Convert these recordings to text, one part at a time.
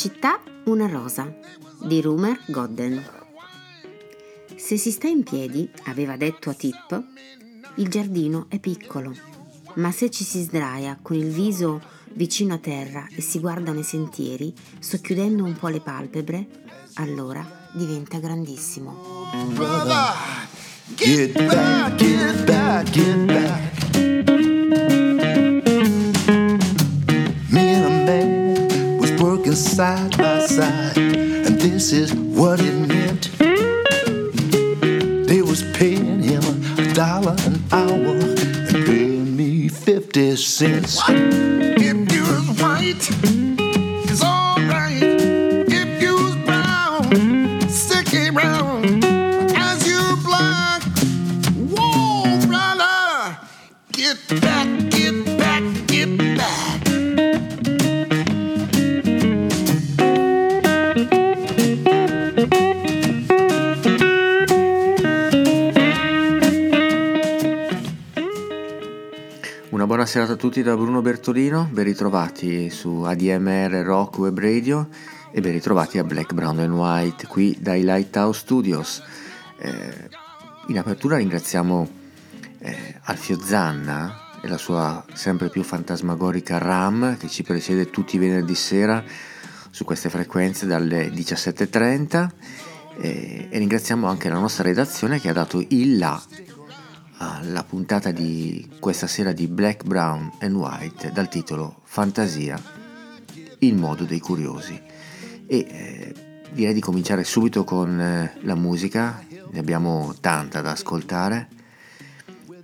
Città una rosa di Rumer Godden. Se si sta in piedi, aveva detto a Tip, il giardino è piccolo, ma se ci si sdraia con il viso vicino a terra e si guardano i sentieri, socchiudendo un po' le palpebre, allora diventa grandissimo. brother. Get back, get back, get back. Was working side by side, and this is what it meant. They was paying him a dollar an hour and paying me fifty cents. If you was white, Una buona serata a tutti da Bruno Bertolino, ben ritrovati su ADMR Rock Web Radio e ben ritrovati a Black, Brown and White qui dai Lighthouse Studios. Eh, in apertura ringraziamo eh, Alfio Zanna e la sua sempre più fantasmagorica RAM che ci presiede tutti i venerdì sera su queste frequenze dalle 17.30 eh, e ringraziamo anche la nostra redazione che ha dato il là alla puntata di questa sera di Black, Brown and White dal titolo Fantasia, il modo dei curiosi. E eh, direi di cominciare subito con eh, la musica, ne abbiamo tanta da ascoltare.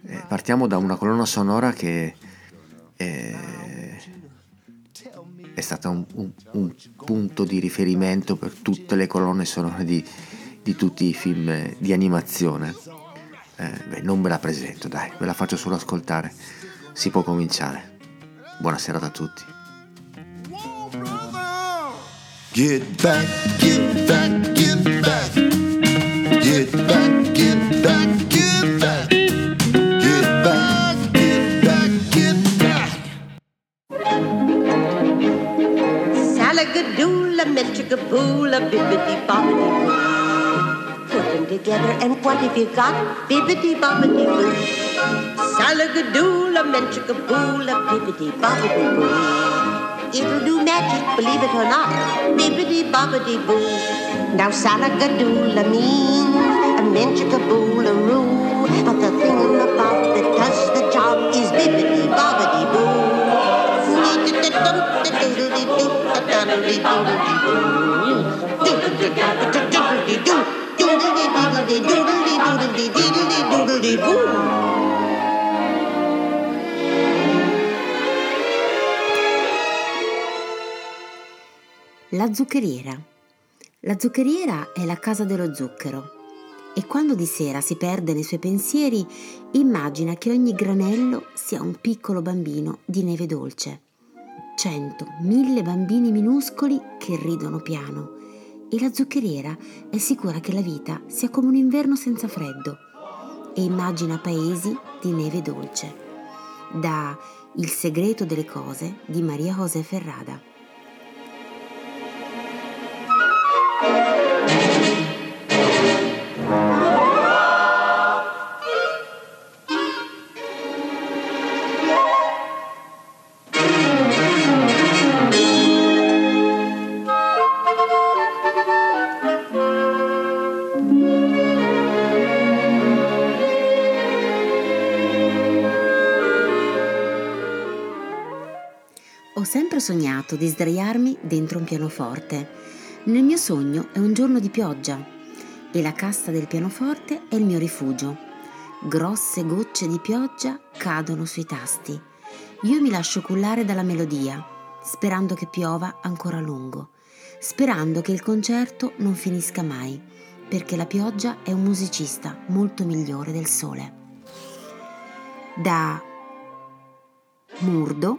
Eh, partiamo da una colonna sonora che eh, è stata un, un- un punto di riferimento per tutte le colonne sonore di, di tutti i film eh, di animazione. Eh, beh, non me la presento, dai, ve la faccio solo ascoltare. Si può cominciare. Buona serata a tutti. Get back, get back, get back. Get back, get back, get back. Get back, get back, get back. Salagadoola, menchikaboola, bibbidi bobbidi boo. Together and what have you got? Bibbidi bobbidi boo. Salagadoola, menchikaboola, bibbidi bobbidi boo. It'll do magic, believe it or not. Bibbidi bobbidi boo. Now salagadoola means a menchikaboola roo. But the thing about that does the job is bibbidi bobbidi boo. La zuccheriera. La zuccheriera è la casa dello zucchero e quando di sera si perde nei suoi pensieri immagina che ogni granello sia un piccolo bambino di neve dolce. Cento, mille bambini minuscoli che ridono piano e la zuccheriera è sicura che la vita sia come un inverno senza freddo e immagina paesi di neve dolce. Da Il segreto delle cose di Maria José Ferrada. Sempre sognato di sdraiarmi dentro un pianoforte. Nel mio sogno è un giorno di pioggia e la cassa del pianoforte è il mio rifugio. Grosse gocce di pioggia cadono sui tasti. Io mi lascio cullare dalla melodia, sperando che piova ancora a lungo, sperando che il concerto non finisca mai, perché la pioggia è un musicista molto migliore del sole. Da Murdo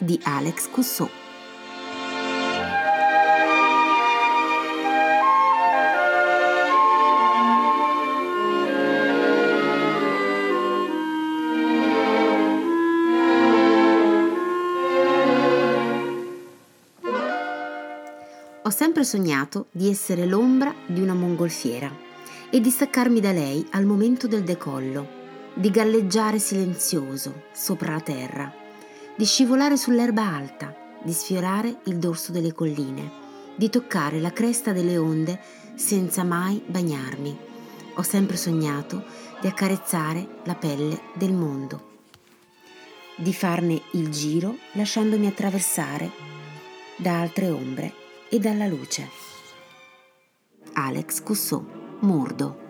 di Alex Cousteau. Ho sempre sognato di essere l'ombra di una mongolfiera e di staccarmi da lei al momento del decollo, di galleggiare silenzioso sopra la terra, di scivolare sull'erba alta, di sfiorare il dorso delle colline, di toccare la cresta delle onde senza mai bagnarmi. Ho sempre sognato di accarezzare la pelle del mondo, di farne il giro lasciandomi attraversare da altre ombre e dalla luce. Alex Cousteau, Murdo.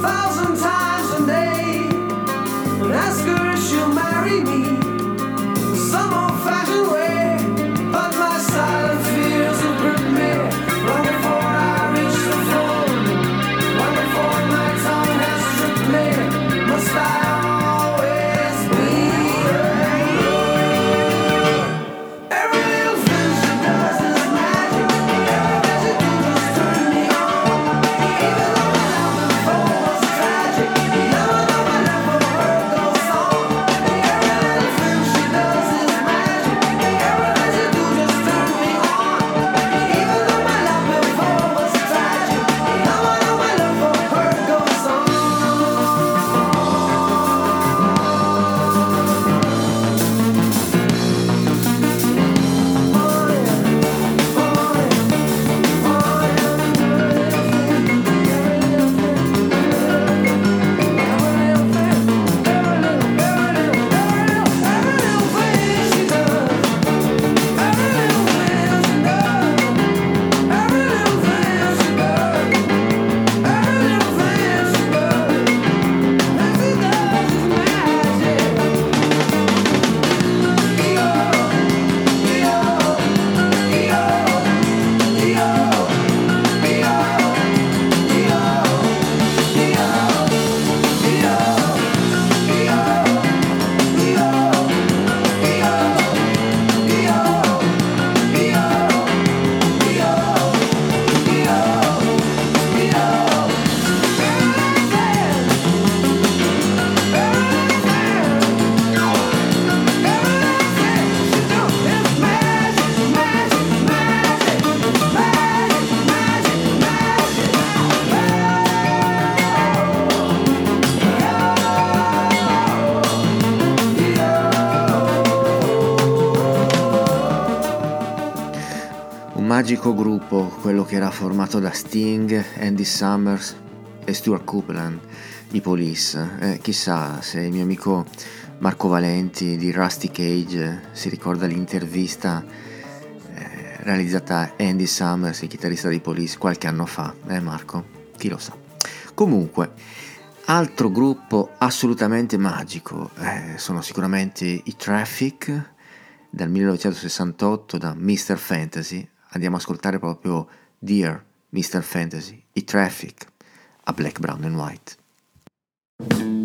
thousand times a day and ask her if she'll marry me. Magico gruppo, quello che era formato da Sting, Andy Summers e Stuart Copeland, i Police. Eh, chissà se il mio amico Marco Valenti di Rusty Cage si ricorda l'intervista eh, realizzata a Andy Summers, il chitarrista dei Police, qualche anno fa. Eh Marco? Chi lo sa. Comunque, altro gruppo assolutamente magico eh, sono sicuramente i Traffic dal 1968 da Mr. Fantasy. Andiamo ad ascoltare proprio Dear Mr. Fantasy, i Traffic a Black, Brown and White.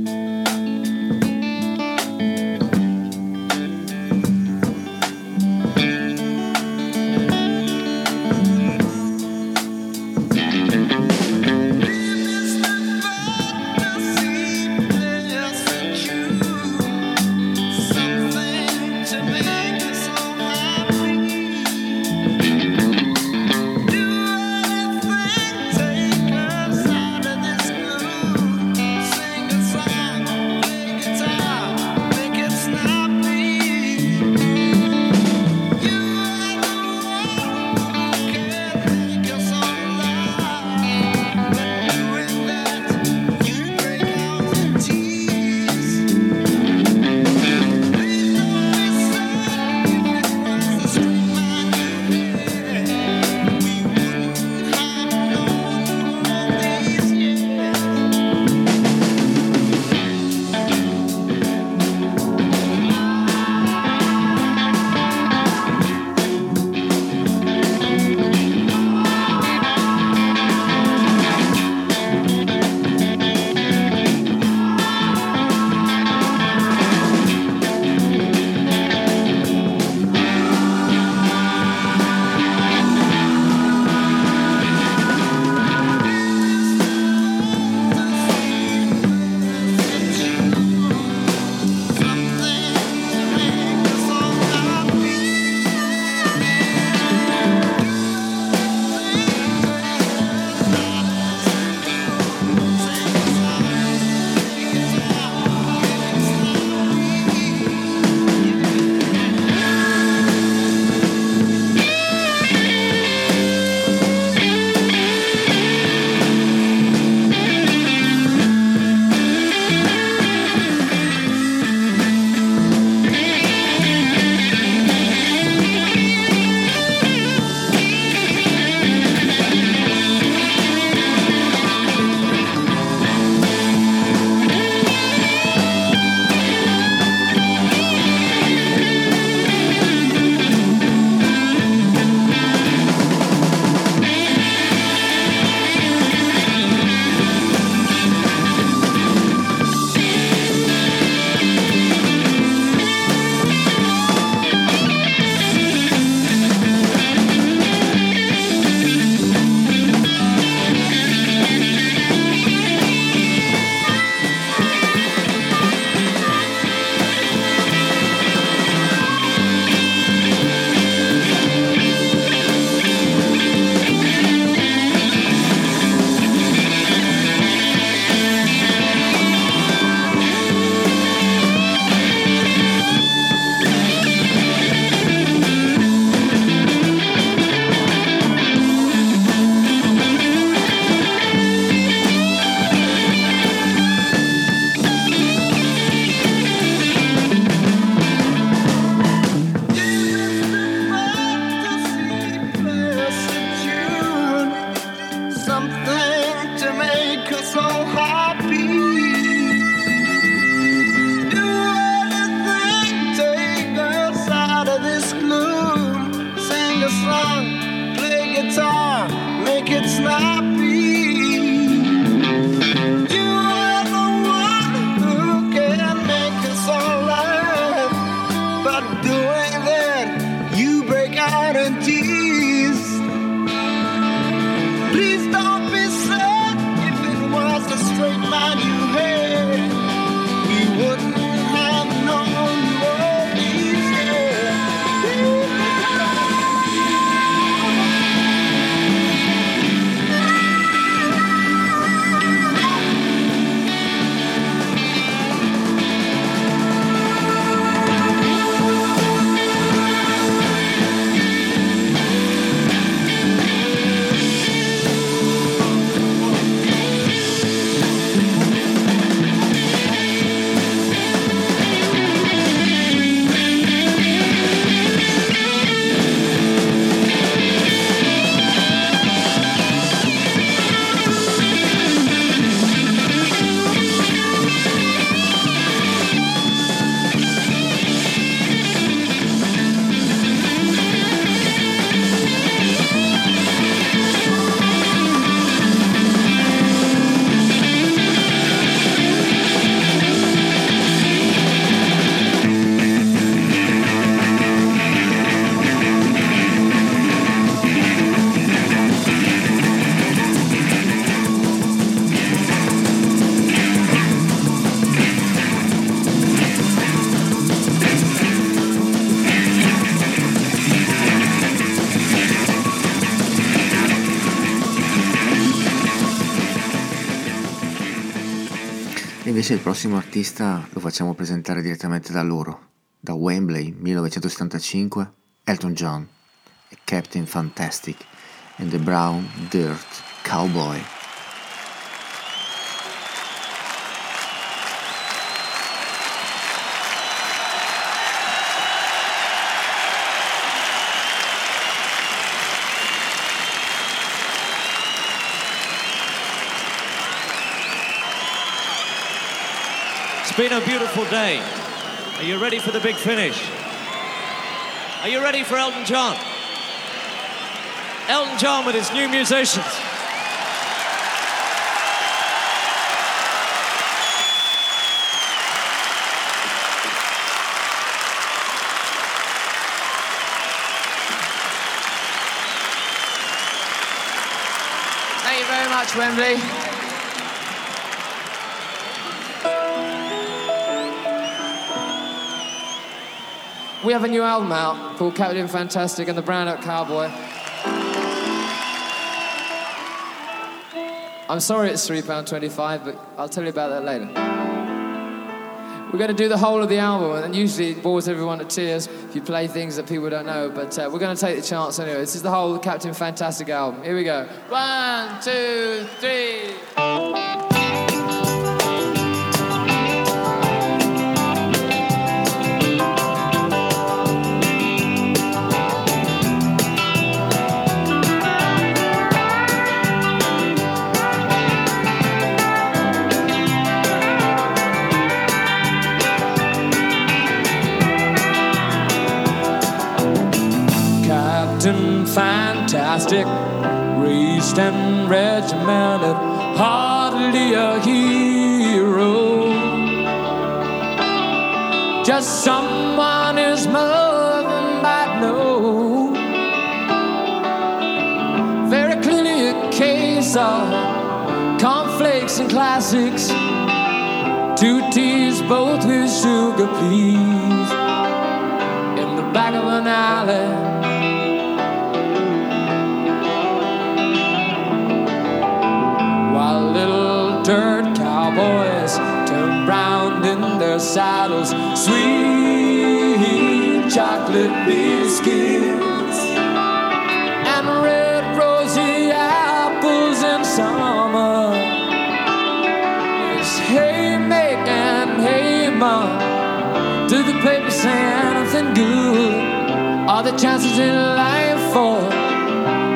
Invece il prossimo artista lo facciamo presentare direttamente da loro, da Wembley 1975, Elton John Captain Fantastic and the Brown Dirt Cowboy. It's been a beautiful day. Are you ready for the big finish? Are you ready for Elton John? Elton John with his new musicians. Thank you very much, Wembley. We have a new album out called Captain Fantastic and the Brown Cowboy. I'm sorry it's £3.25, but I'll tell you about that later. We're going to do the whole of the album, and usually it bores everyone to tears if you play things that people don't know, but uh, we're going to take the chance anyway. This is the whole Captain Fantastic album. Here we go. One, two, three. Fantastic, raised and regimented, hardly a hero. Just someone his mother might know. Very clearly a case of cornflakes and classics. Two teas, both with sugar, please. In the back of an alley. Saddles, sweet chocolate biscuits and red rosy apples in summer. It's and hey mom. Do the paper say anything good? Are the chances in life for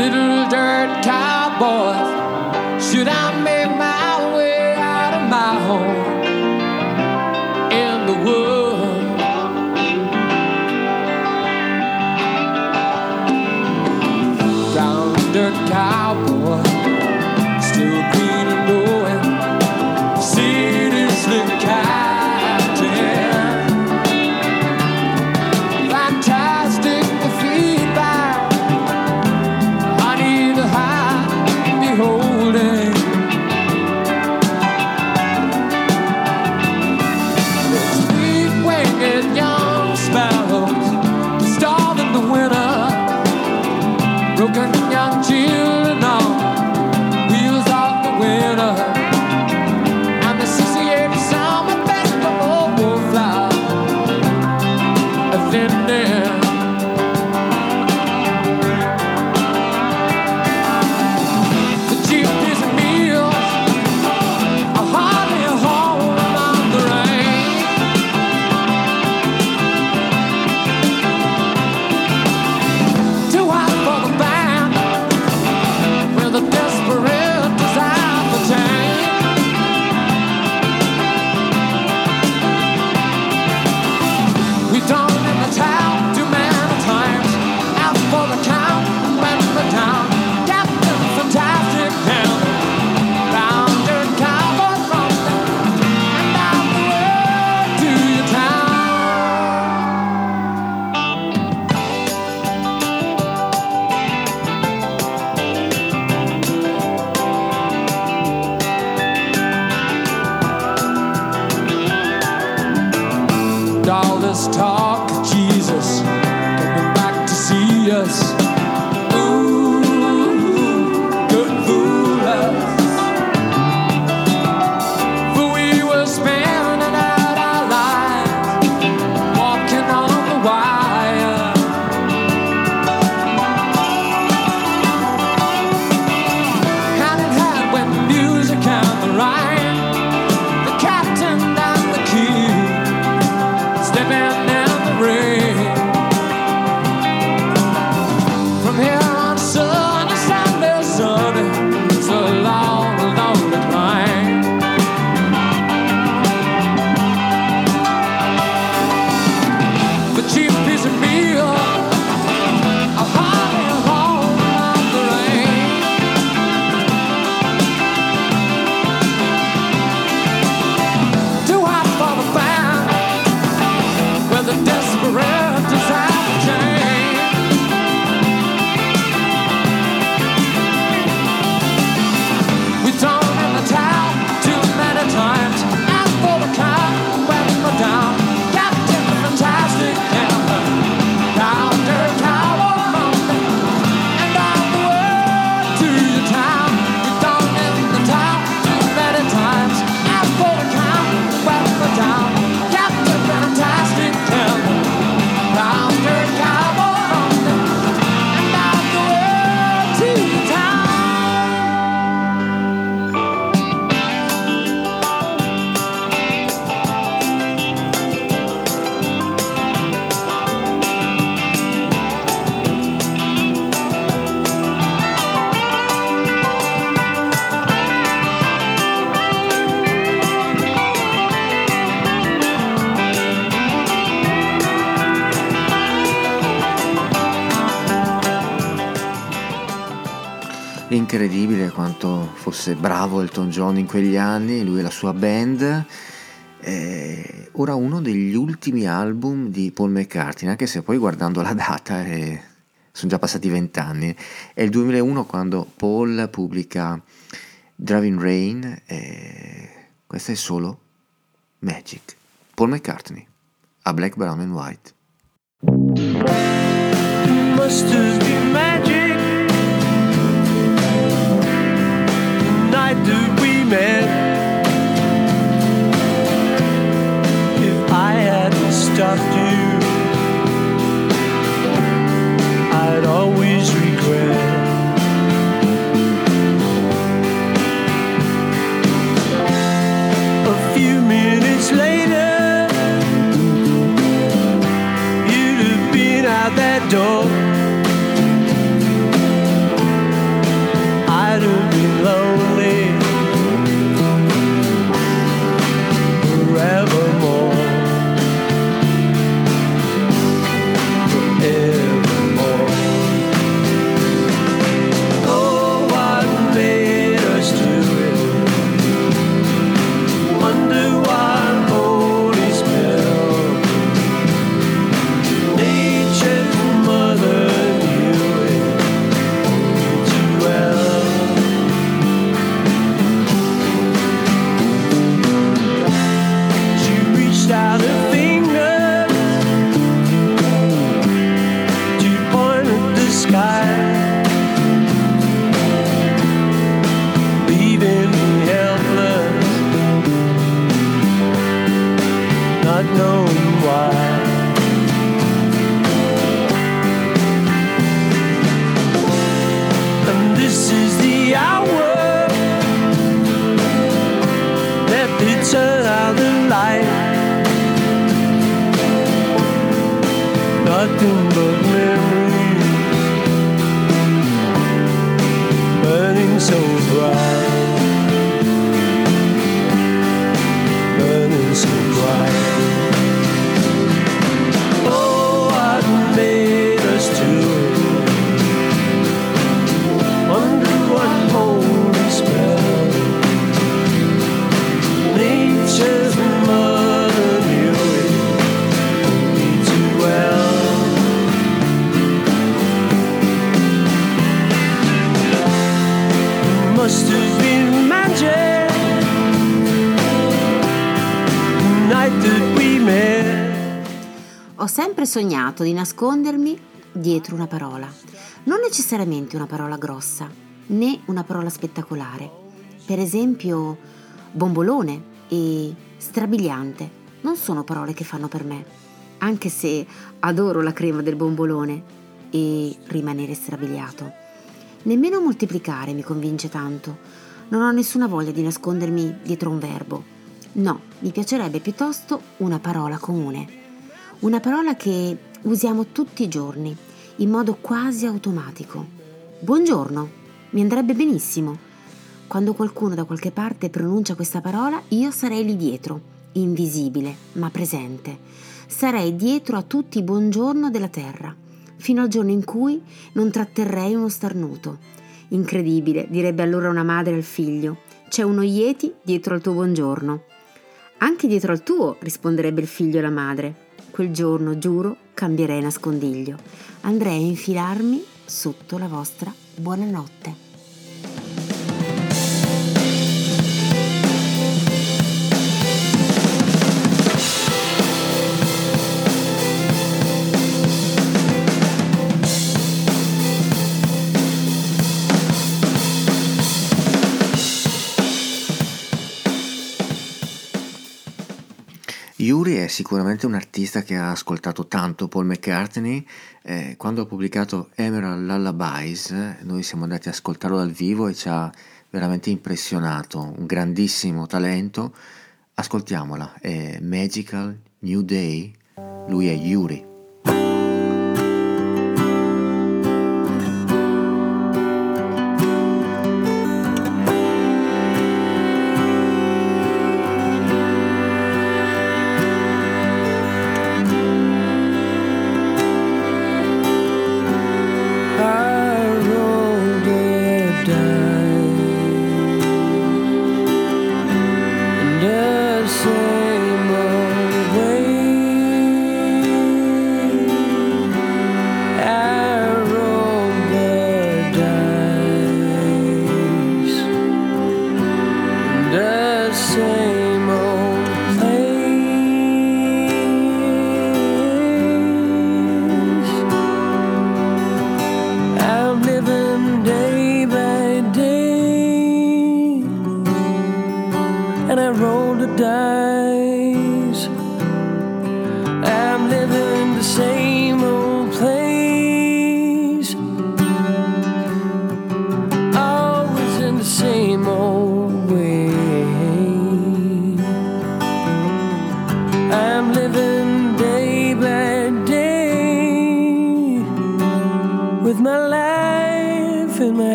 little dirt cowboys? Should I make my way out of my home bravo Elton John in quegli anni, lui e la sua band. Eh, ora uno degli ultimi album di Paul McCartney, anche se poi guardando la data eh, sono già passati vent'anni. È il 2001 quando Paul pubblica Driving Rain. E questo è solo Magic. Paul McCartney a Black, Brown and White. Night that we met. If I hadn't stopped you, I'd always regret. A few minutes later, you'd have been out that door. Sognato di nascondermi dietro una parola, non necessariamente una parola grossa, né una parola spettacolare. Per esempio, bombolone e strabiliante non sono parole che fanno per me, anche se adoro la crema del bombolone e rimanere strabiliato. Nemmeno moltiplicare mi convince tanto. Non ho nessuna voglia di nascondermi dietro un verbo. No, mi piacerebbe piuttosto una parola comune. Una parola che usiamo tutti i giorni, in modo quasi automatico. Buongiorno, mi andrebbe benissimo. Quando qualcuno da qualche parte pronuncia questa parola, io sarei lì dietro, invisibile, ma presente. sarei dietro a tutti i buongiorno della terra, fino al giorno in cui non tratterrei uno starnuto. Incredibile, direbbe allora una madre al figlio, c'è uno Yeti dietro al tuo buongiorno. Anche dietro al tuo, risponderebbe il figlio alla madre. Quel giorno, giuro, cambierei nascondiglio. Andrei a infilarmi sotto la vostra buonanotte. Yuri è sicuramente un artista che ha ascoltato tanto Paul McCartney. Eh, quando ha pubblicato Emerald Lullabies, noi siamo andati ad ascoltarlo dal vivo e ci ha veramente impressionato. Un grandissimo talento. Ascoltiamola, è Magical New Day. Lui è Yuri.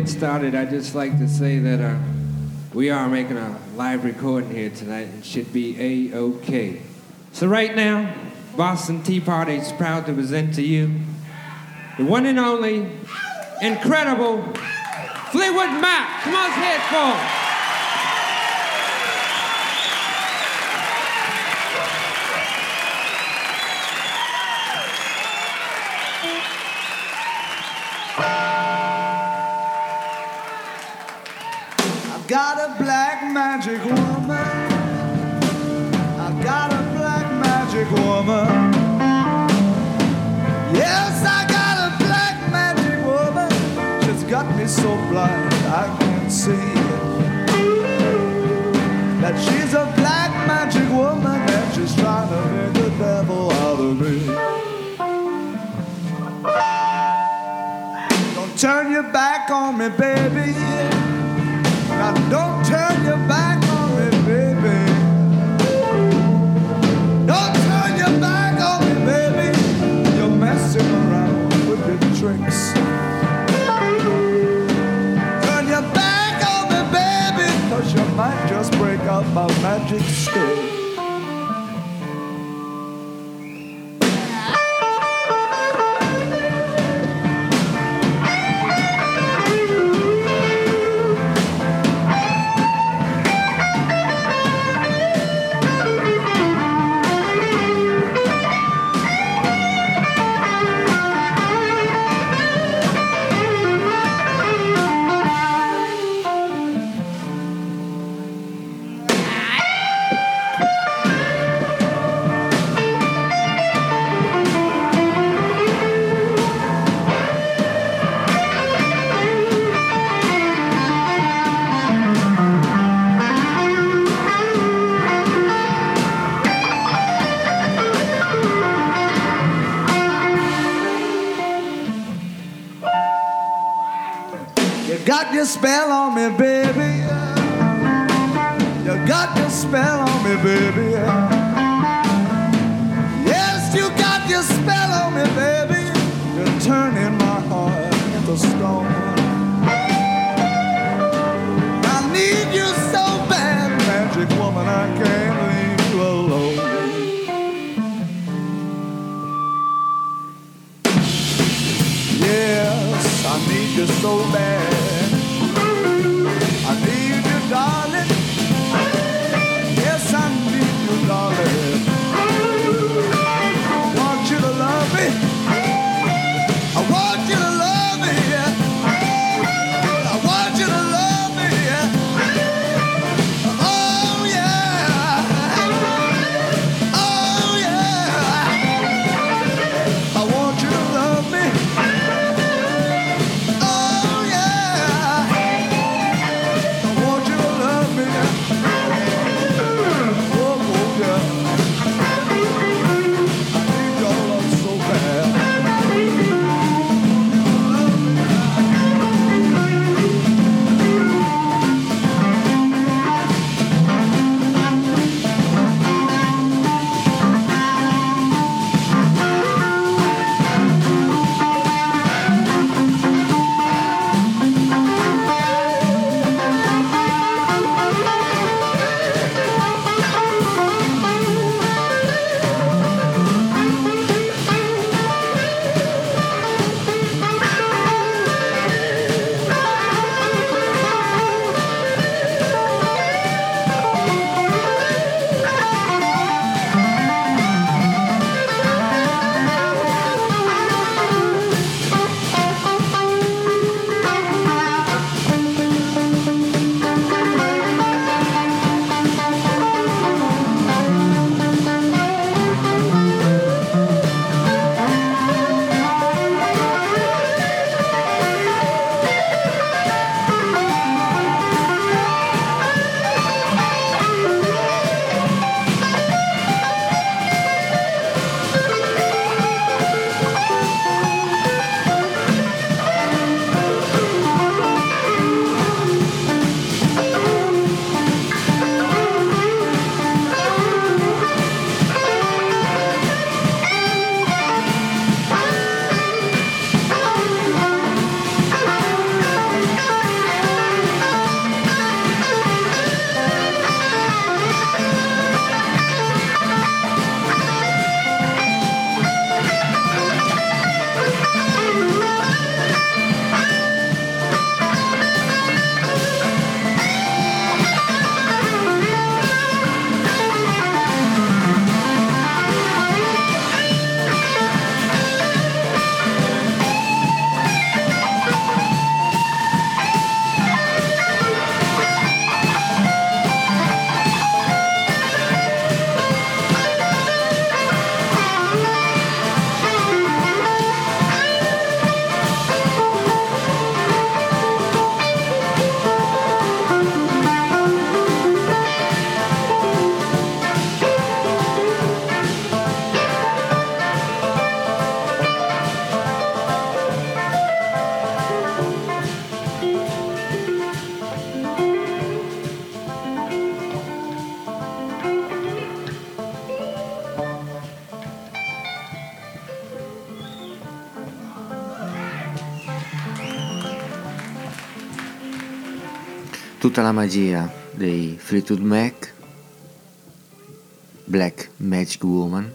Get started, I'd just like to say that uh, we are making a live recording here tonight and should be A-OK. So right now, Boston Tea Party is proud to present to you the one and only, incredible Fleetwood Mac. Come on, headphones. got so blind I can't see that she's might just break up my magic stick. your spell on me, baby. You got your spell on me, baby. tutta la magia dei Fleetwood Mac, Black Magic Woman.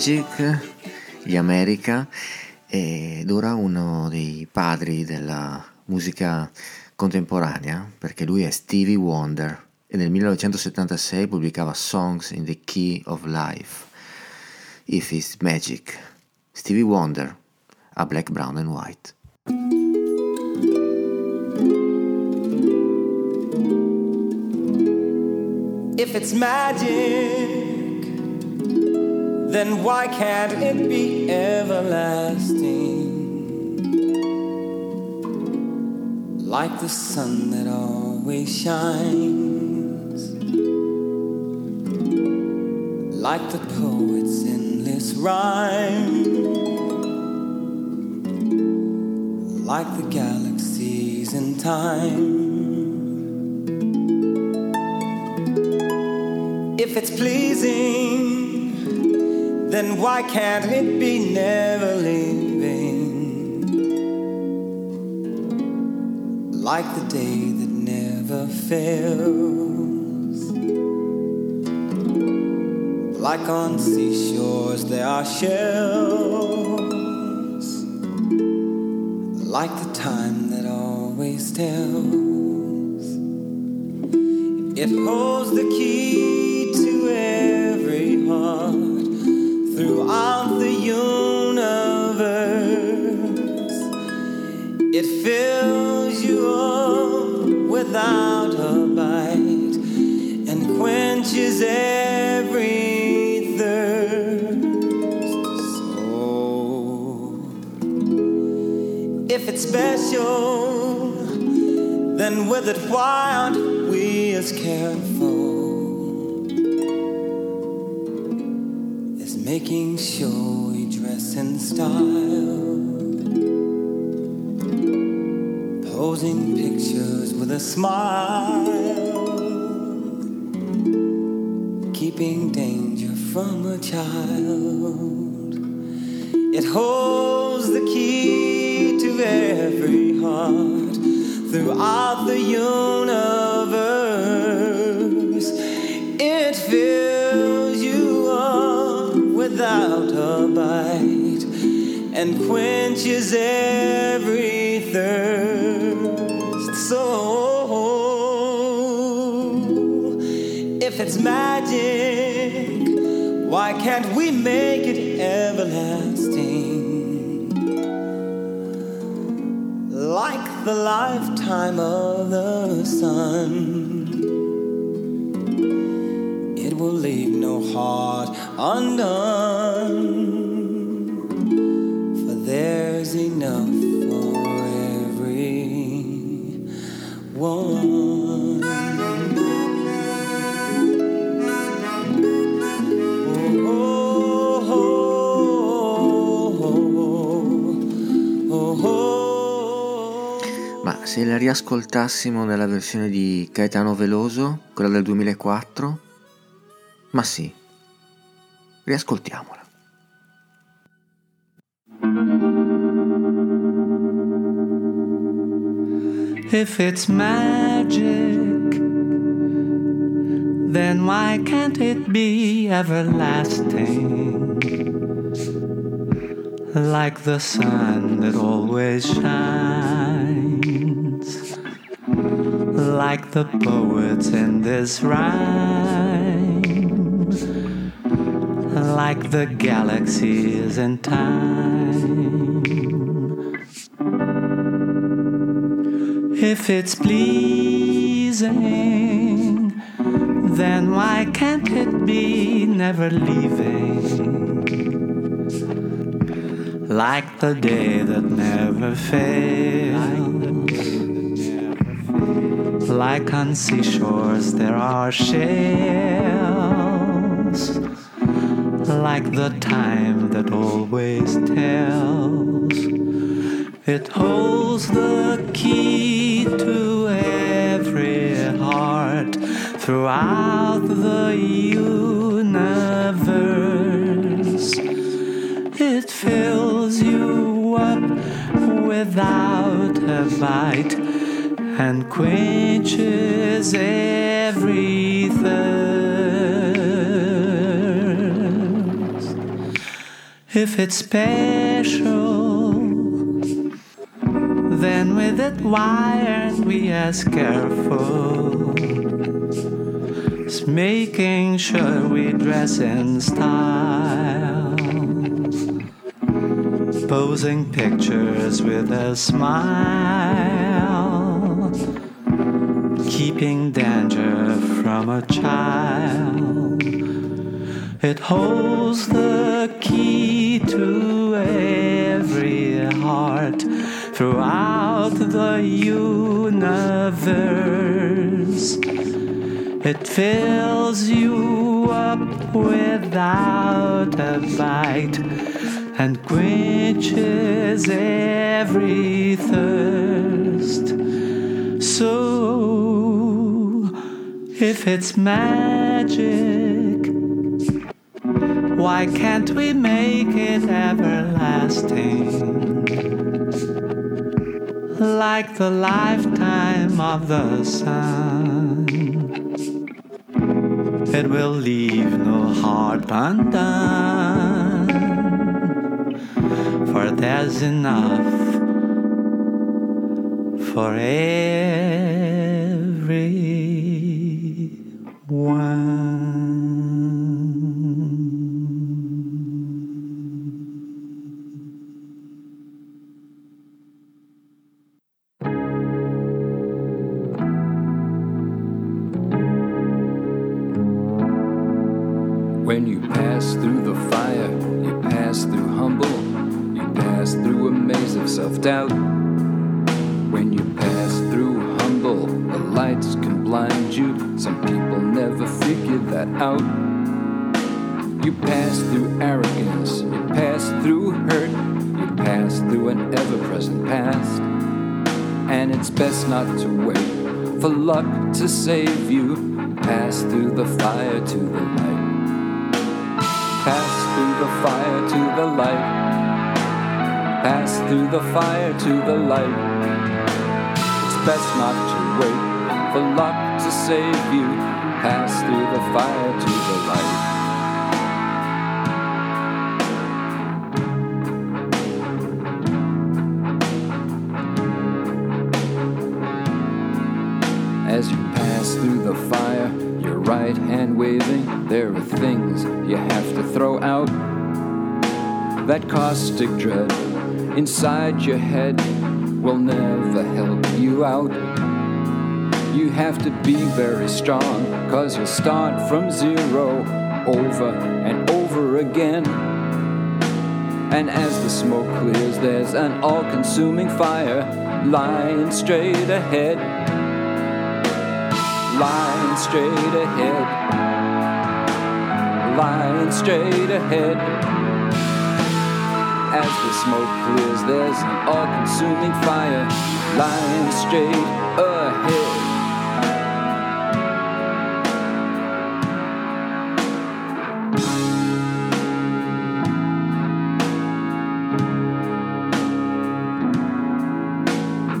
Magic, gli America, ed Dora uno dei padri della musica contemporanea, perché lui è Stevie Wonder e nel 1976 pubblicava Songs in the Key of Life, If It's Magic, Stevie Wonder, a Black, Brown and White. If it's magic then why can't it be everlasting? Like the sun that always shines, like the poet's endless rhyme, like the galaxies in time. If it's pleasing then why can't it be never leaving? Like the day that never fails. Like on seashores, there are shells. Like the time that always tells. It holds the key throughout the universe. It fills you up without a bite and quenches every thirst. So, if it's special, then with it, why aren't we as careful making sure we dress in style? Posing pictures with a smile, keeping danger from a child. It holds the key to every heart throughout the universe. Without a bite and quenches every thirst. So, if it's magic, why can't we make it everlasting? Like the lifetime of the sun, will leave no heart undone. For there's enough for every one. Ma se la riascoltassimo nella versione di Caetano Veloso, quella del 2004, ma sì, riascoltiamola. If it's magic, then why can't it be everlasting? Like the sun that always shines, like the poets in this rhyme, like the galaxies in time. If it's pleasing, then why can't it be never leaving? Like the day that never fails. Like on seashores there are shells. Like the time that always tells. It holds the key to every heart throughout the universe. It fills you up without a bite and quenches every If it's special, then with it, why aren't we as careful? It's making sure we dress in style, posing pictures with a smile, keeping danger from a child. It holds the to every heart throughout the universe. It fills you up without a bite and quenches every thirst. So, if it's magic, why can't we make it everlasting? Like the lifetime of the sun, it will leave no heart undone, for there's enough for everyone. Pass through humble, you pass through a maze of self doubt. When you pass through humble, the lights can blind you. Some people never figure that out. You pass through arrogance, you pass through hurt, you pass through an ever present past. And it's best not to wait for luck to save you. Pass through the fire to the light. Pass through the fire to the light. Pass through the fire to the light. It's best not to wait for luck to save you. Pass through the fire to the light. As you pass through the fire, your right hand waving, there are things you have to throw out. That caustic dread inside your head will never help you out. You have to be very strong, cause you'll start from zero over and over again. And as the smoke clears, there's an all consuming fire lying straight ahead. Lying straight ahead. Lying straight ahead. As the smoke clears, there's an all consuming fire lying straight ahead.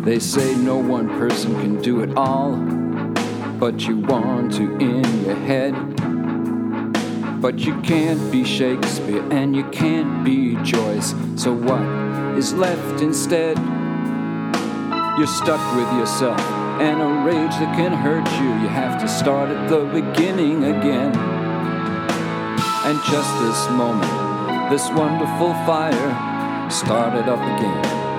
They say no one person can do it all, but you want to in your head. But you can't be Shakespeare and you can't be Joyce, so what is left instead? You're stuck with yourself and a rage that can hurt you. You have to start at the beginning again. And just this moment, this wonderful fire started up again.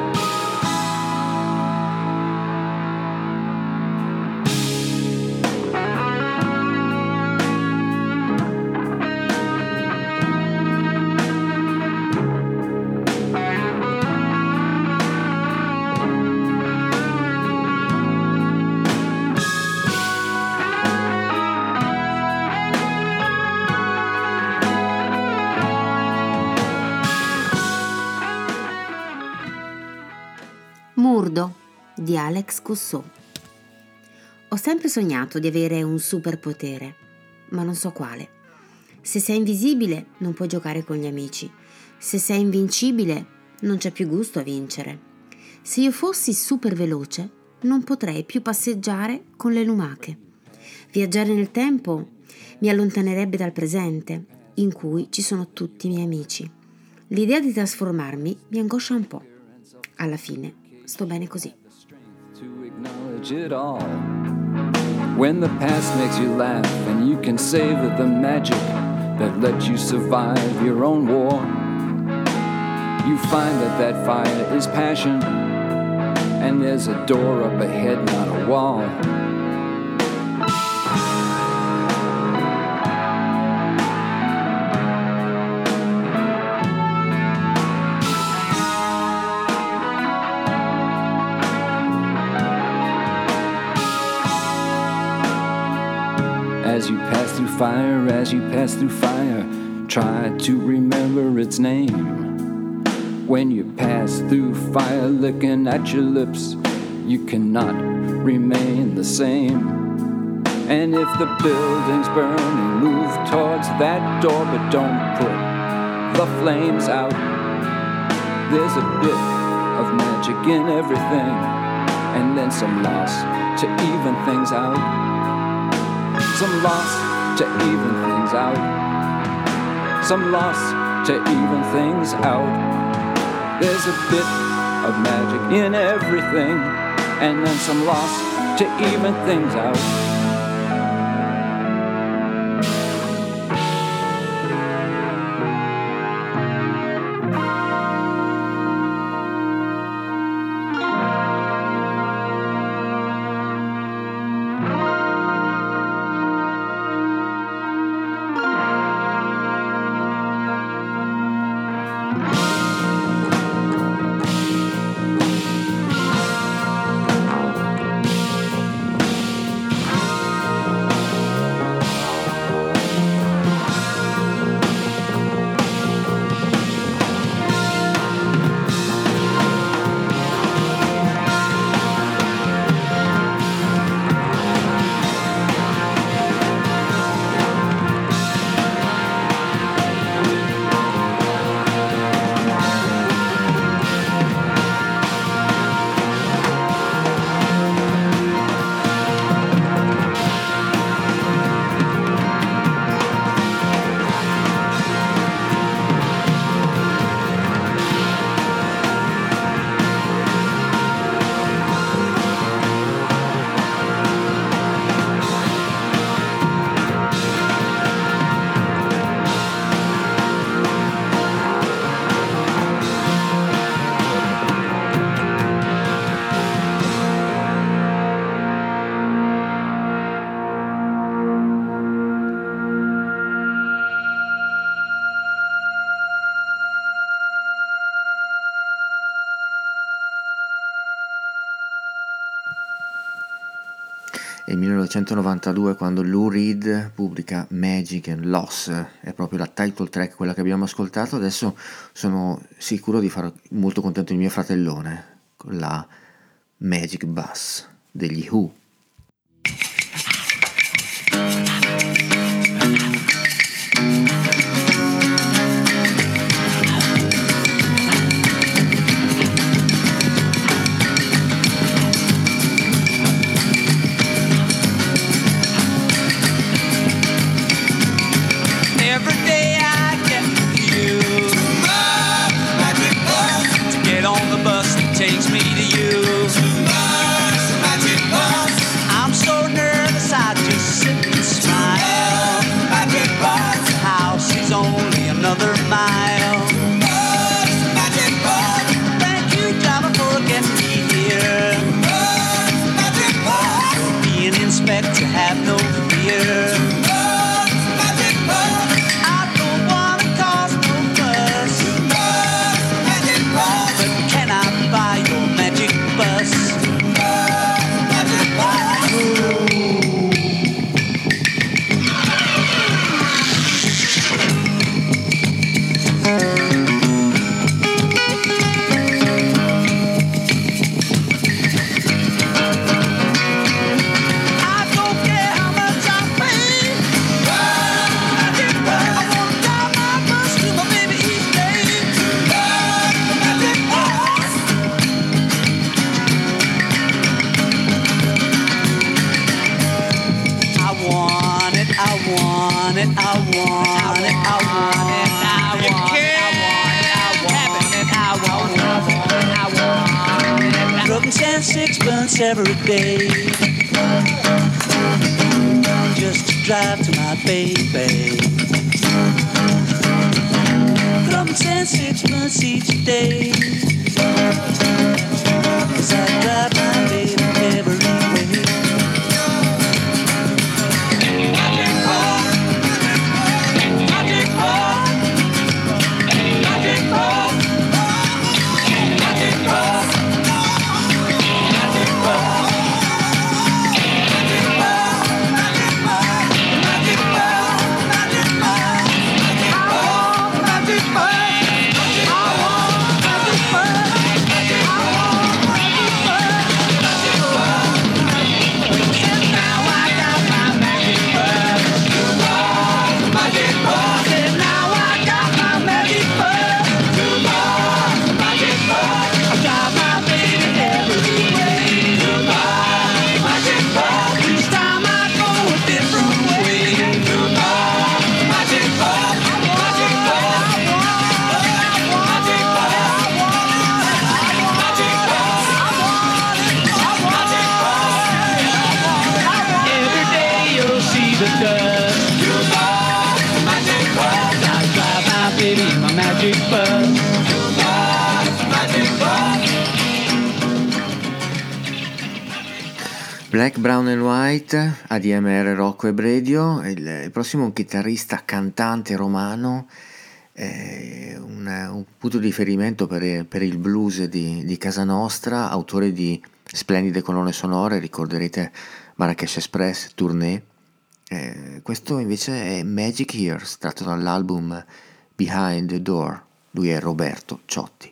Alex Cousseau. Ho sempre sognato di avere un superpotere, ma non so quale. Se sei invisibile non puoi giocare con gli amici. Se sei invincibile non c'è più gusto a vincere. Se io fossi super veloce non potrei più passeggiare con le lumache. Viaggiare nel tempo mi allontanerebbe dal presente, in cui ci sono tutti i miei amici. L'idea di trasformarmi mi angoscia un po'. Alla fine sto bene così. To acknowledge it all. When the past makes you laugh and you can savor the magic that let you survive your own war, you find that that fire is passion and there's a door up ahead, not a wall. Fire, as you pass through fire, try to remember its name. When you pass through fire, looking at your lips, you cannot remain the same. And if the building's burning, move towards that door, but don't put the flames out. There's a bit of magic in everything, and then some loss to even things out. Some loss to even things out. Some loss to even things out. There's a bit of magic in everything, and then some loss to even things out. 1992 quando Lou Reed pubblica Magic and Loss, è proprio la title track quella che abbiamo ascoltato, adesso sono sicuro di fare molto contento il mio fratellone con la Magic Bass degli Who. Rocco e Bredio, il, il prossimo chitarrista cantante romano, eh, un, un, punto di riferimento per, per il blues di, di, casa nostra, autore di splendide colonne sonore, ricorderete Marrakesh Express, Tournée. Eh, questo invece è Magic Years, tratto dall'album Behind the Door, lui è Roberto Ciotti.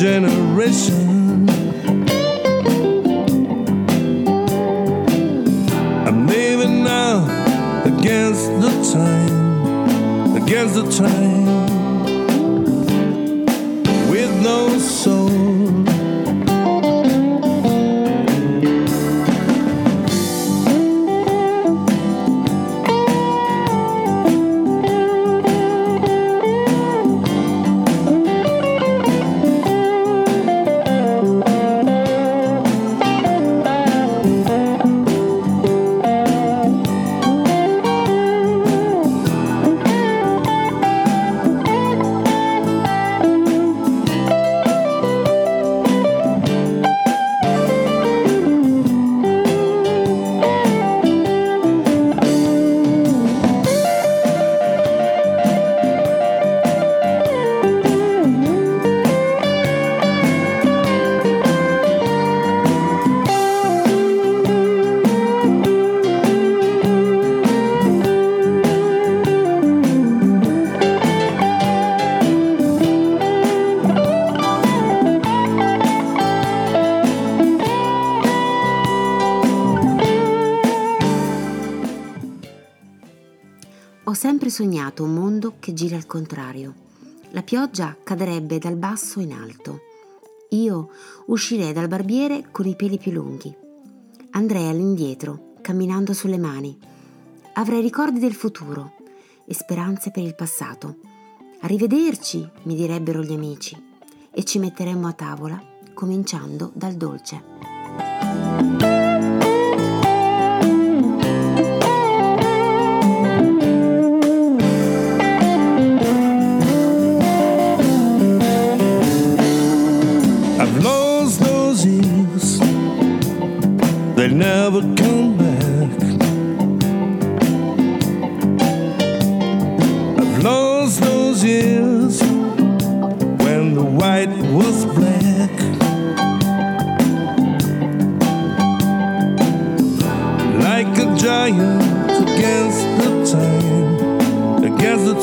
generation. I'm living now against the time, against the time, al contrario. La pioggia cadrebbe dal basso in alto. Io uscirei dal barbiere con i peli più lunghi. Andrei all'indietro, camminando sulle mani. Avrei ricordi del futuro e speranze per il passato. Arrivederci, mi direbbero gli amici, e ci metteremmo a tavola, cominciando dal dolce.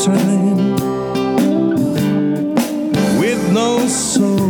Time, with no soul.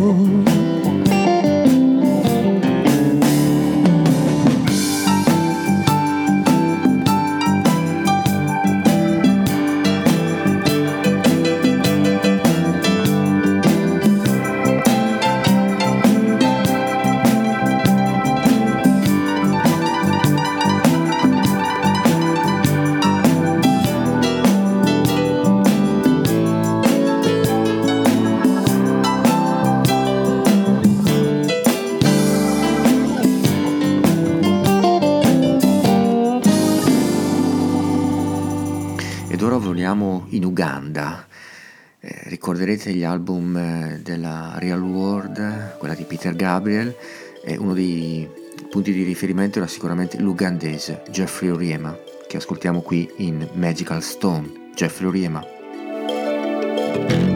Ricorderete gli album eh, della Real World, quella di Peter Gabriel, e uno dei punti di riferimento era sicuramente l'ugandese Jeffrey Oriema, che ascoltiamo qui in Magical Stone. Jeffrey Oriema.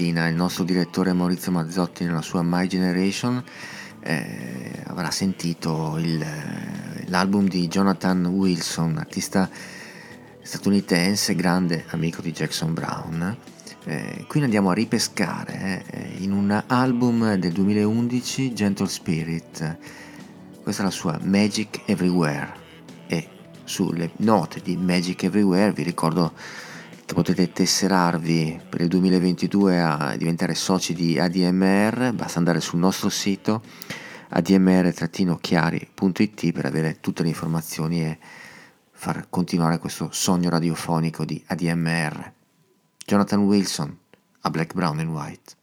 Mattina il nostro direttore Maurizio Mazzotti nella sua My Generation eh, avrà sentito il, l'album di Jonathan Wilson, artista statunitense, grande amico di Jackson Brown. Eh, qui andiamo a ripescare eh, in un album del 2011, Gentle Spirit. Questa è la sua Magic Everywhere e sulle note di Magic Everywhere vi ricordo potete tesserarvi per il 2022 a diventare soci di ADMR, basta andare sul nostro sito admr-chiari.it per avere tutte le informazioni e far continuare questo sogno radiofonico di ADMR. Jonathan Wilson a Black, Brown and White.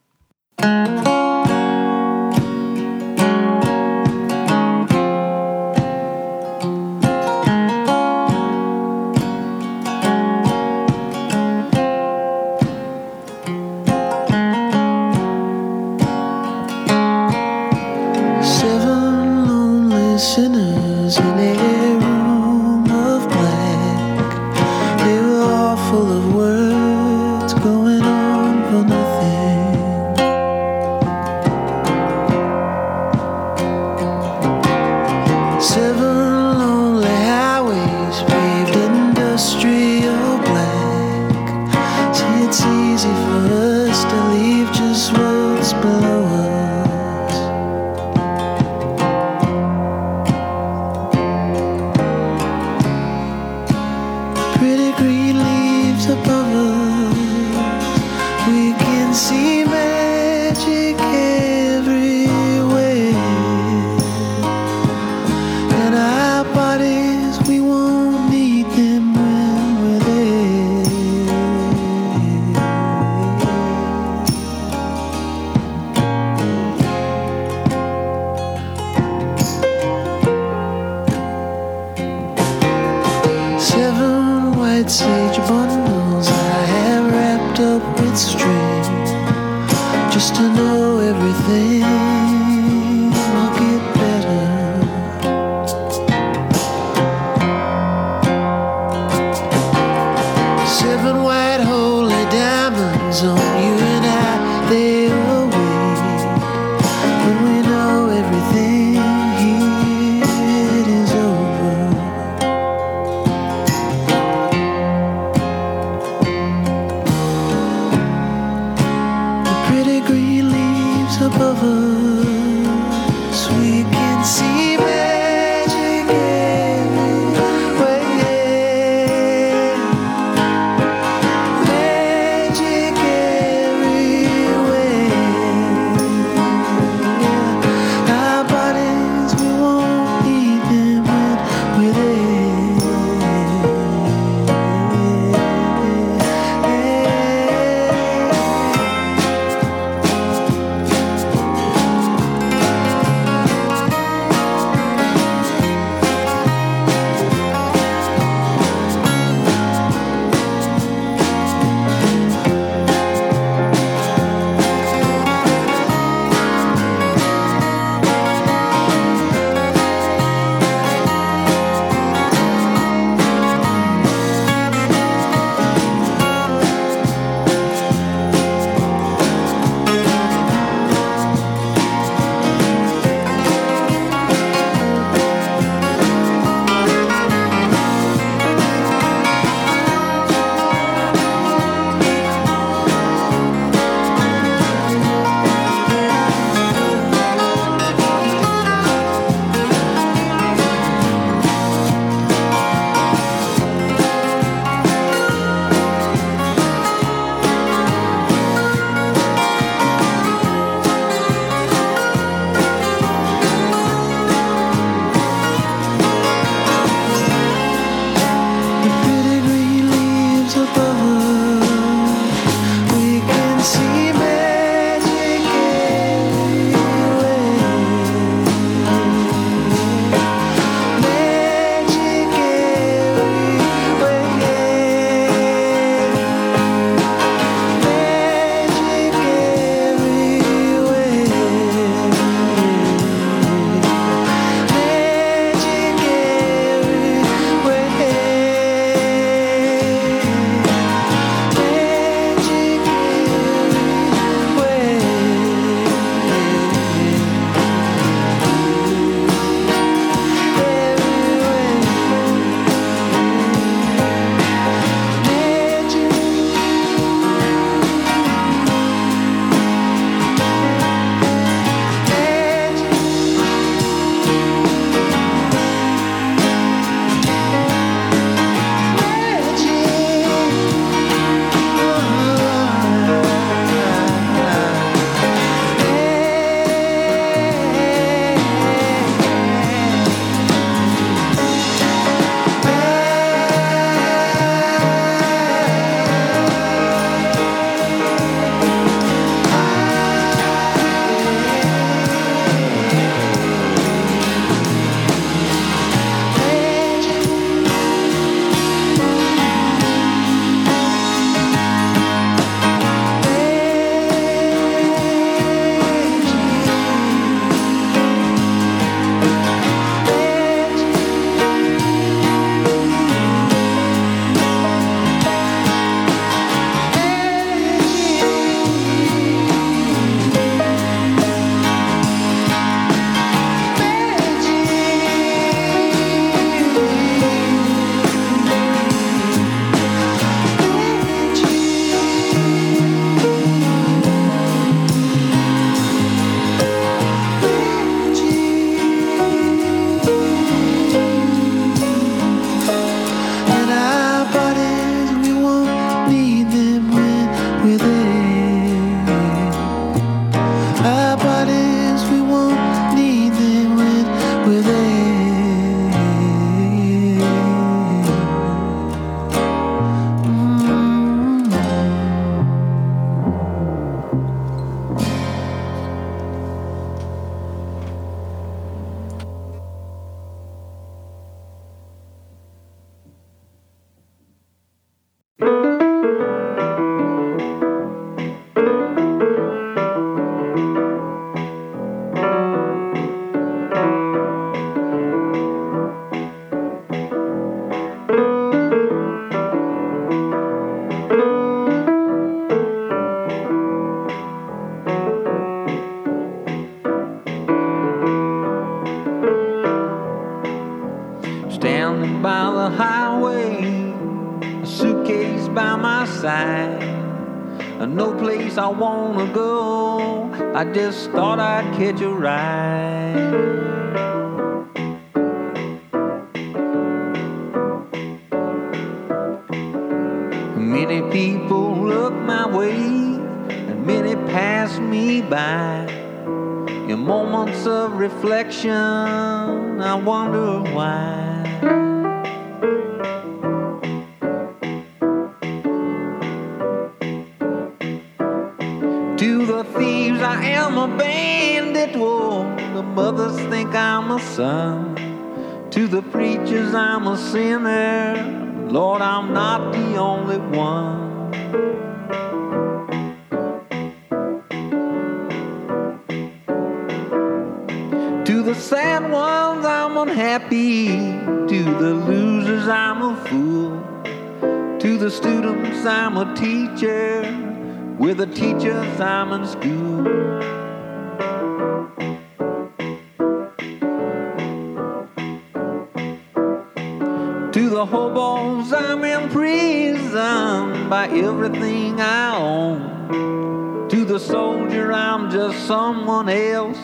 To the soldier, I'm just someone else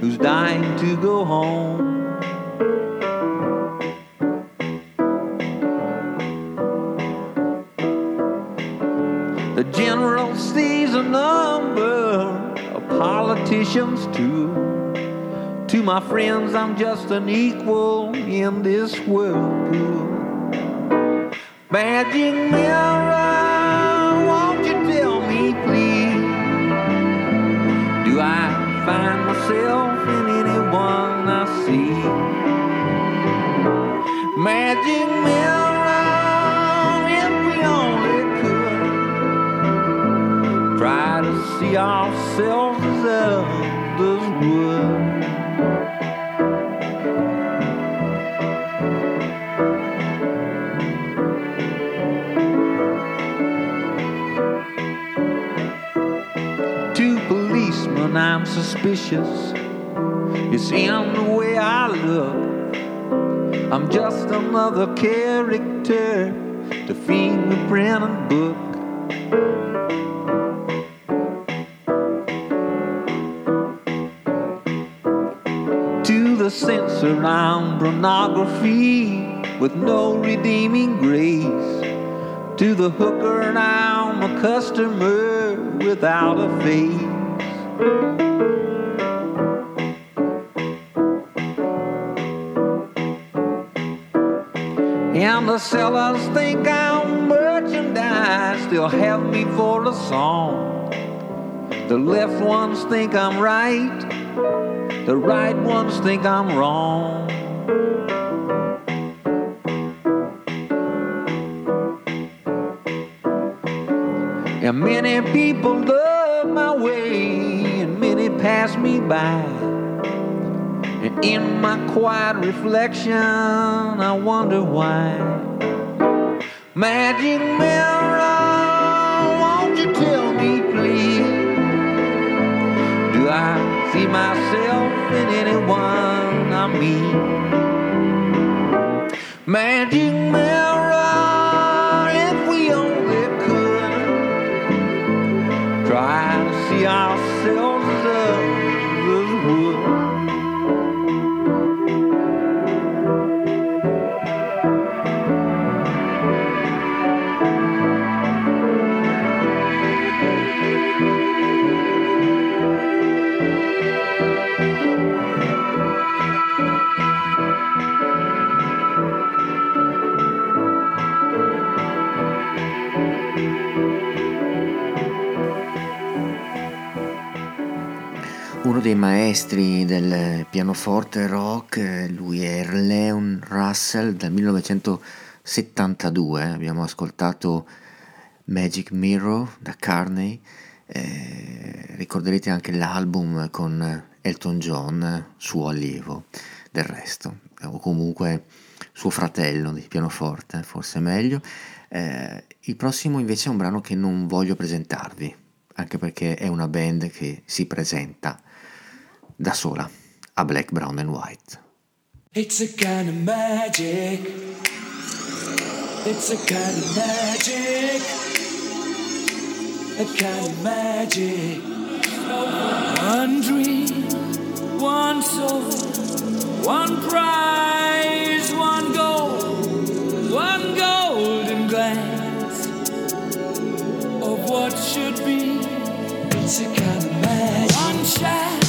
who's dying to go home. The general sees a number of politicians too. To my friends, I'm just an equal in this whirlpool. Magic mirror. find myself in anyone I see. Magic mirror, if we only could try to see ourselves. as others. Suspicious. In the way I look. I'm just another character to fingerprint and book. To the censor, I'm pornography with no redeeming grace. To the hooker, I'm a customer without a face. The sellers think I'm merchandise, they'll have me for a song. The left ones think I'm right, the right ones think I'm wrong. And many people love my way, and many pass me by. In my quiet reflection, I wonder why. Magic mirror, won't you tell me, please? Do I see myself in anyone I meet? Magic mirror, dei maestri del pianoforte rock, eh, lui è Leon Russell dal 1972, abbiamo ascoltato Magic Mirror da Carney, eh, ricorderete anche l'album con Elton John, suo allievo del resto, o comunque suo fratello di pianoforte, forse meglio. Eh, il prossimo invece è un brano che non voglio presentarvi, anche perché è una band che si presenta da sola a Black, Brown and White. It's a kind of magic. It's a kind of magic. A kind of magic. One dream, one soul, one prize, one goal, one golden glance of what should be. It's a kind of magic. One shot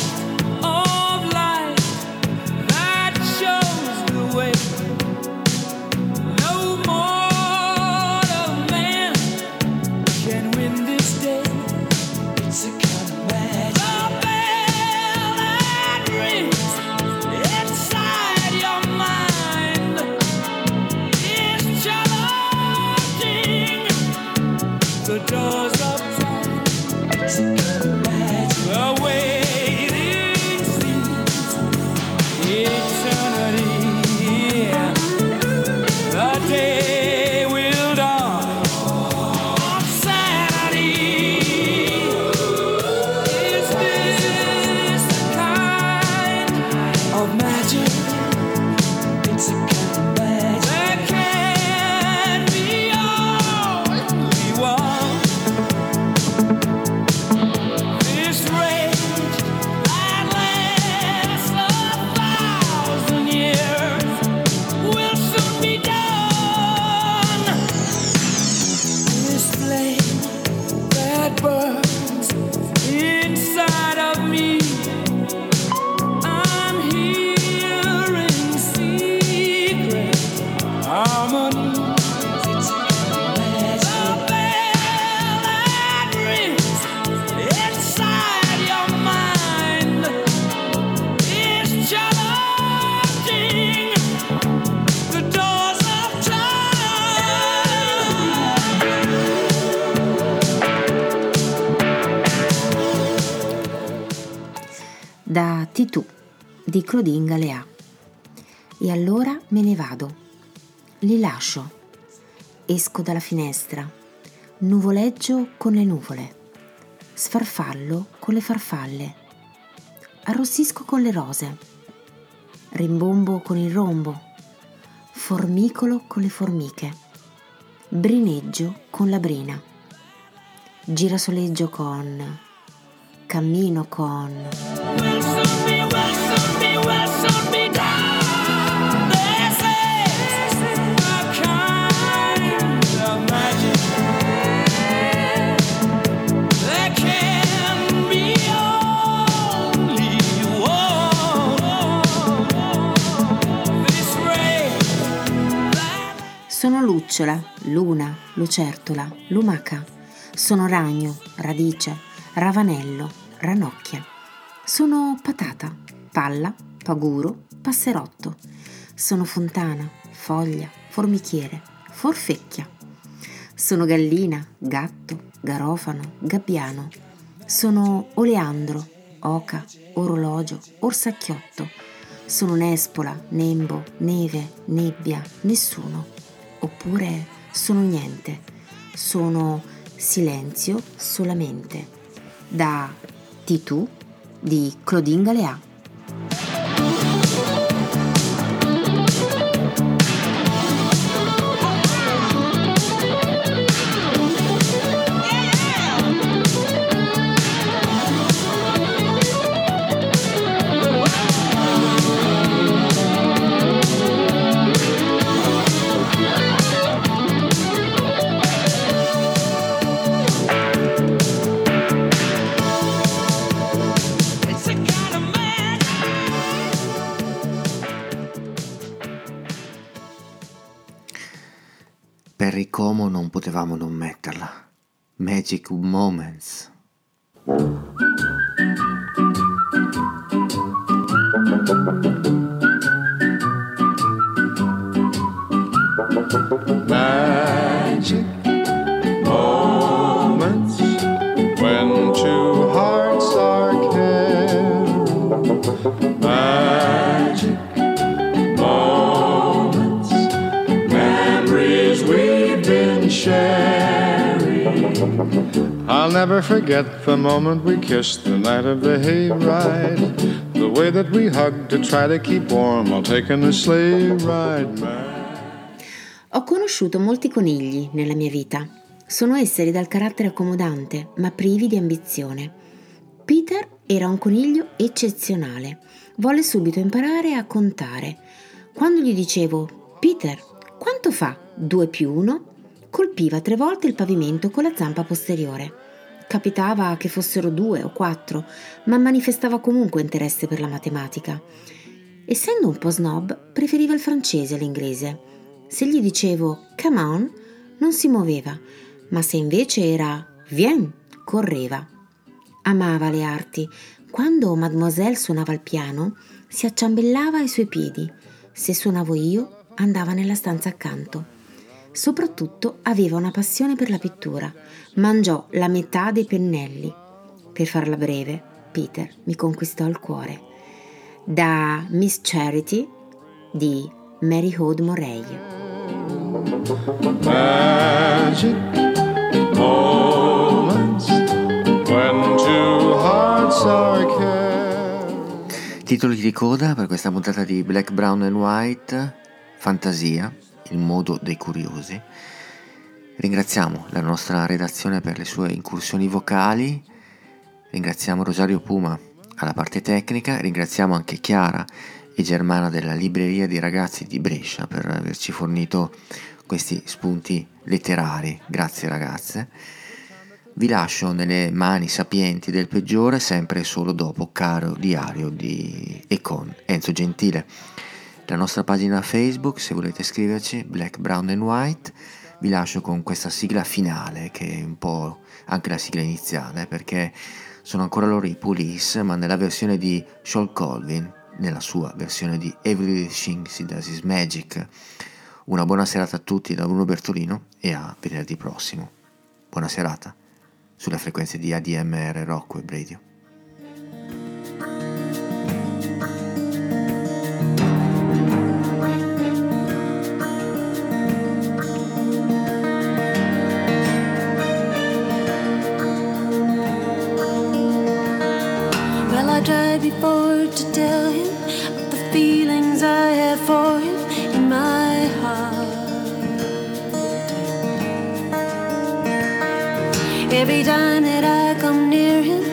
da Titù di Claudine Galea. E allora me ne vado. Li lascio. Esco dalla finestra. Nuvoleggio con le nuvole. Sfarfallo con le farfalle. Arrossisco con le rose. Rimbombo con il rombo. Formicolo con le formiche. Brineggio con la brina. Girasoleggio con... Cammino con... Sono lucciola, luna, lucertola, lumaca. Sono ragno, radice, ravanello, ranocchia. Sono patata, palla, paguro, passerotto. Sono fontana, foglia, formichiere, forfecchia. Sono gallina, gatto, garofano, gabbiano. Sono oleandro, oca, orologio, orsacchiotto. Sono nespola, nembo, neve, nebbia, nessuno. Oppure sono niente. Sono silenzio solamente. Da Titù di Claudine Galea. Como non potevamo non metterla. Magic Moments. I'll never forget the moment we kissed the night of the hayride. The way that we hugged to try to keep warm while taking a sleigh ride. Ho conosciuto molti conigli nella mia vita. Sono esseri dal carattere accomodante, ma privi di ambizione. Peter era un coniglio eccezionale. Volle subito imparare a contare. Quando gli dicevo, Peter, quanto fa 2 più 1? Colpiva tre volte il pavimento con la zampa posteriore. Capitava che fossero due o quattro, ma manifestava comunque interesse per la matematica. Essendo un po' snob, preferiva il francese all'inglese. Se gli dicevo come on, non si muoveva, ma se invece era viens, correva. Amava le arti. Quando mademoiselle suonava il piano, si acciambellava ai suoi piedi. Se suonavo io, andava nella stanza accanto. Soprattutto aveva una passione per la pittura. Mangiò la metà dei pennelli. Per farla breve, Peter mi conquistò il cuore. Da Miss Charity di Mary Hode Morey. Magic moments when two hearts are. Titoli di coda per questa puntata di Black, Brown and White, Fantasia, il modo dei curiosi. Ringraziamo la nostra redazione per le sue incursioni vocali, ringraziamo Rosario Puma alla parte tecnica, ringraziamo anche Chiara e Germana della libreria di ragazzi di Brescia per averci fornito questi spunti letterari. Grazie ragazze. Vi lascio nelle mani sapienti del peggiore sempre e solo dopo Caro Diario di e con Enzo Gentile. La nostra pagina Facebook, se volete scriverci, Black, Brown and White. Vi lascio con questa sigla finale, che è un po' anche la sigla iniziale, perché sono ancora loro i Police, ma nella versione di Shawl Colvin, nella sua versione di Everything She Does Is Magic. Una buona serata a tutti da Bruno Bertolino e a venerdì prossimo. Buona serata sulle frequenze di ADMR Rock Web Radio. Before to tell him of the feelings I have for him in my heart. Every time that I come near him,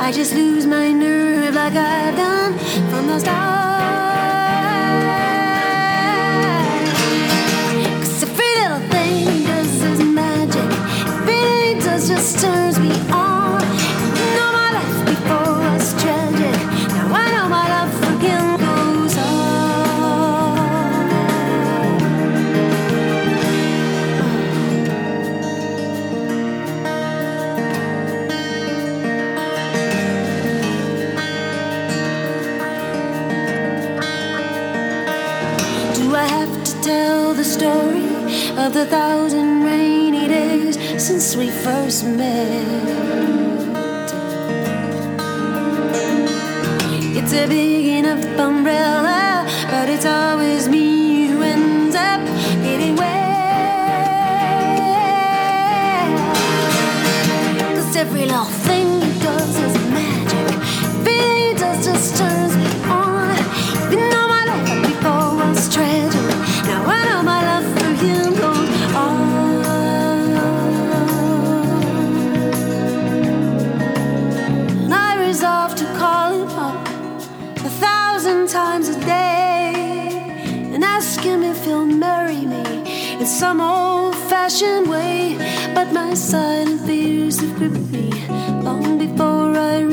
I just lose my nerve like I've done from the start. every little thing does is magic. Does just turns thousand rainy days since we first met? It's a big enough umbrella, long before I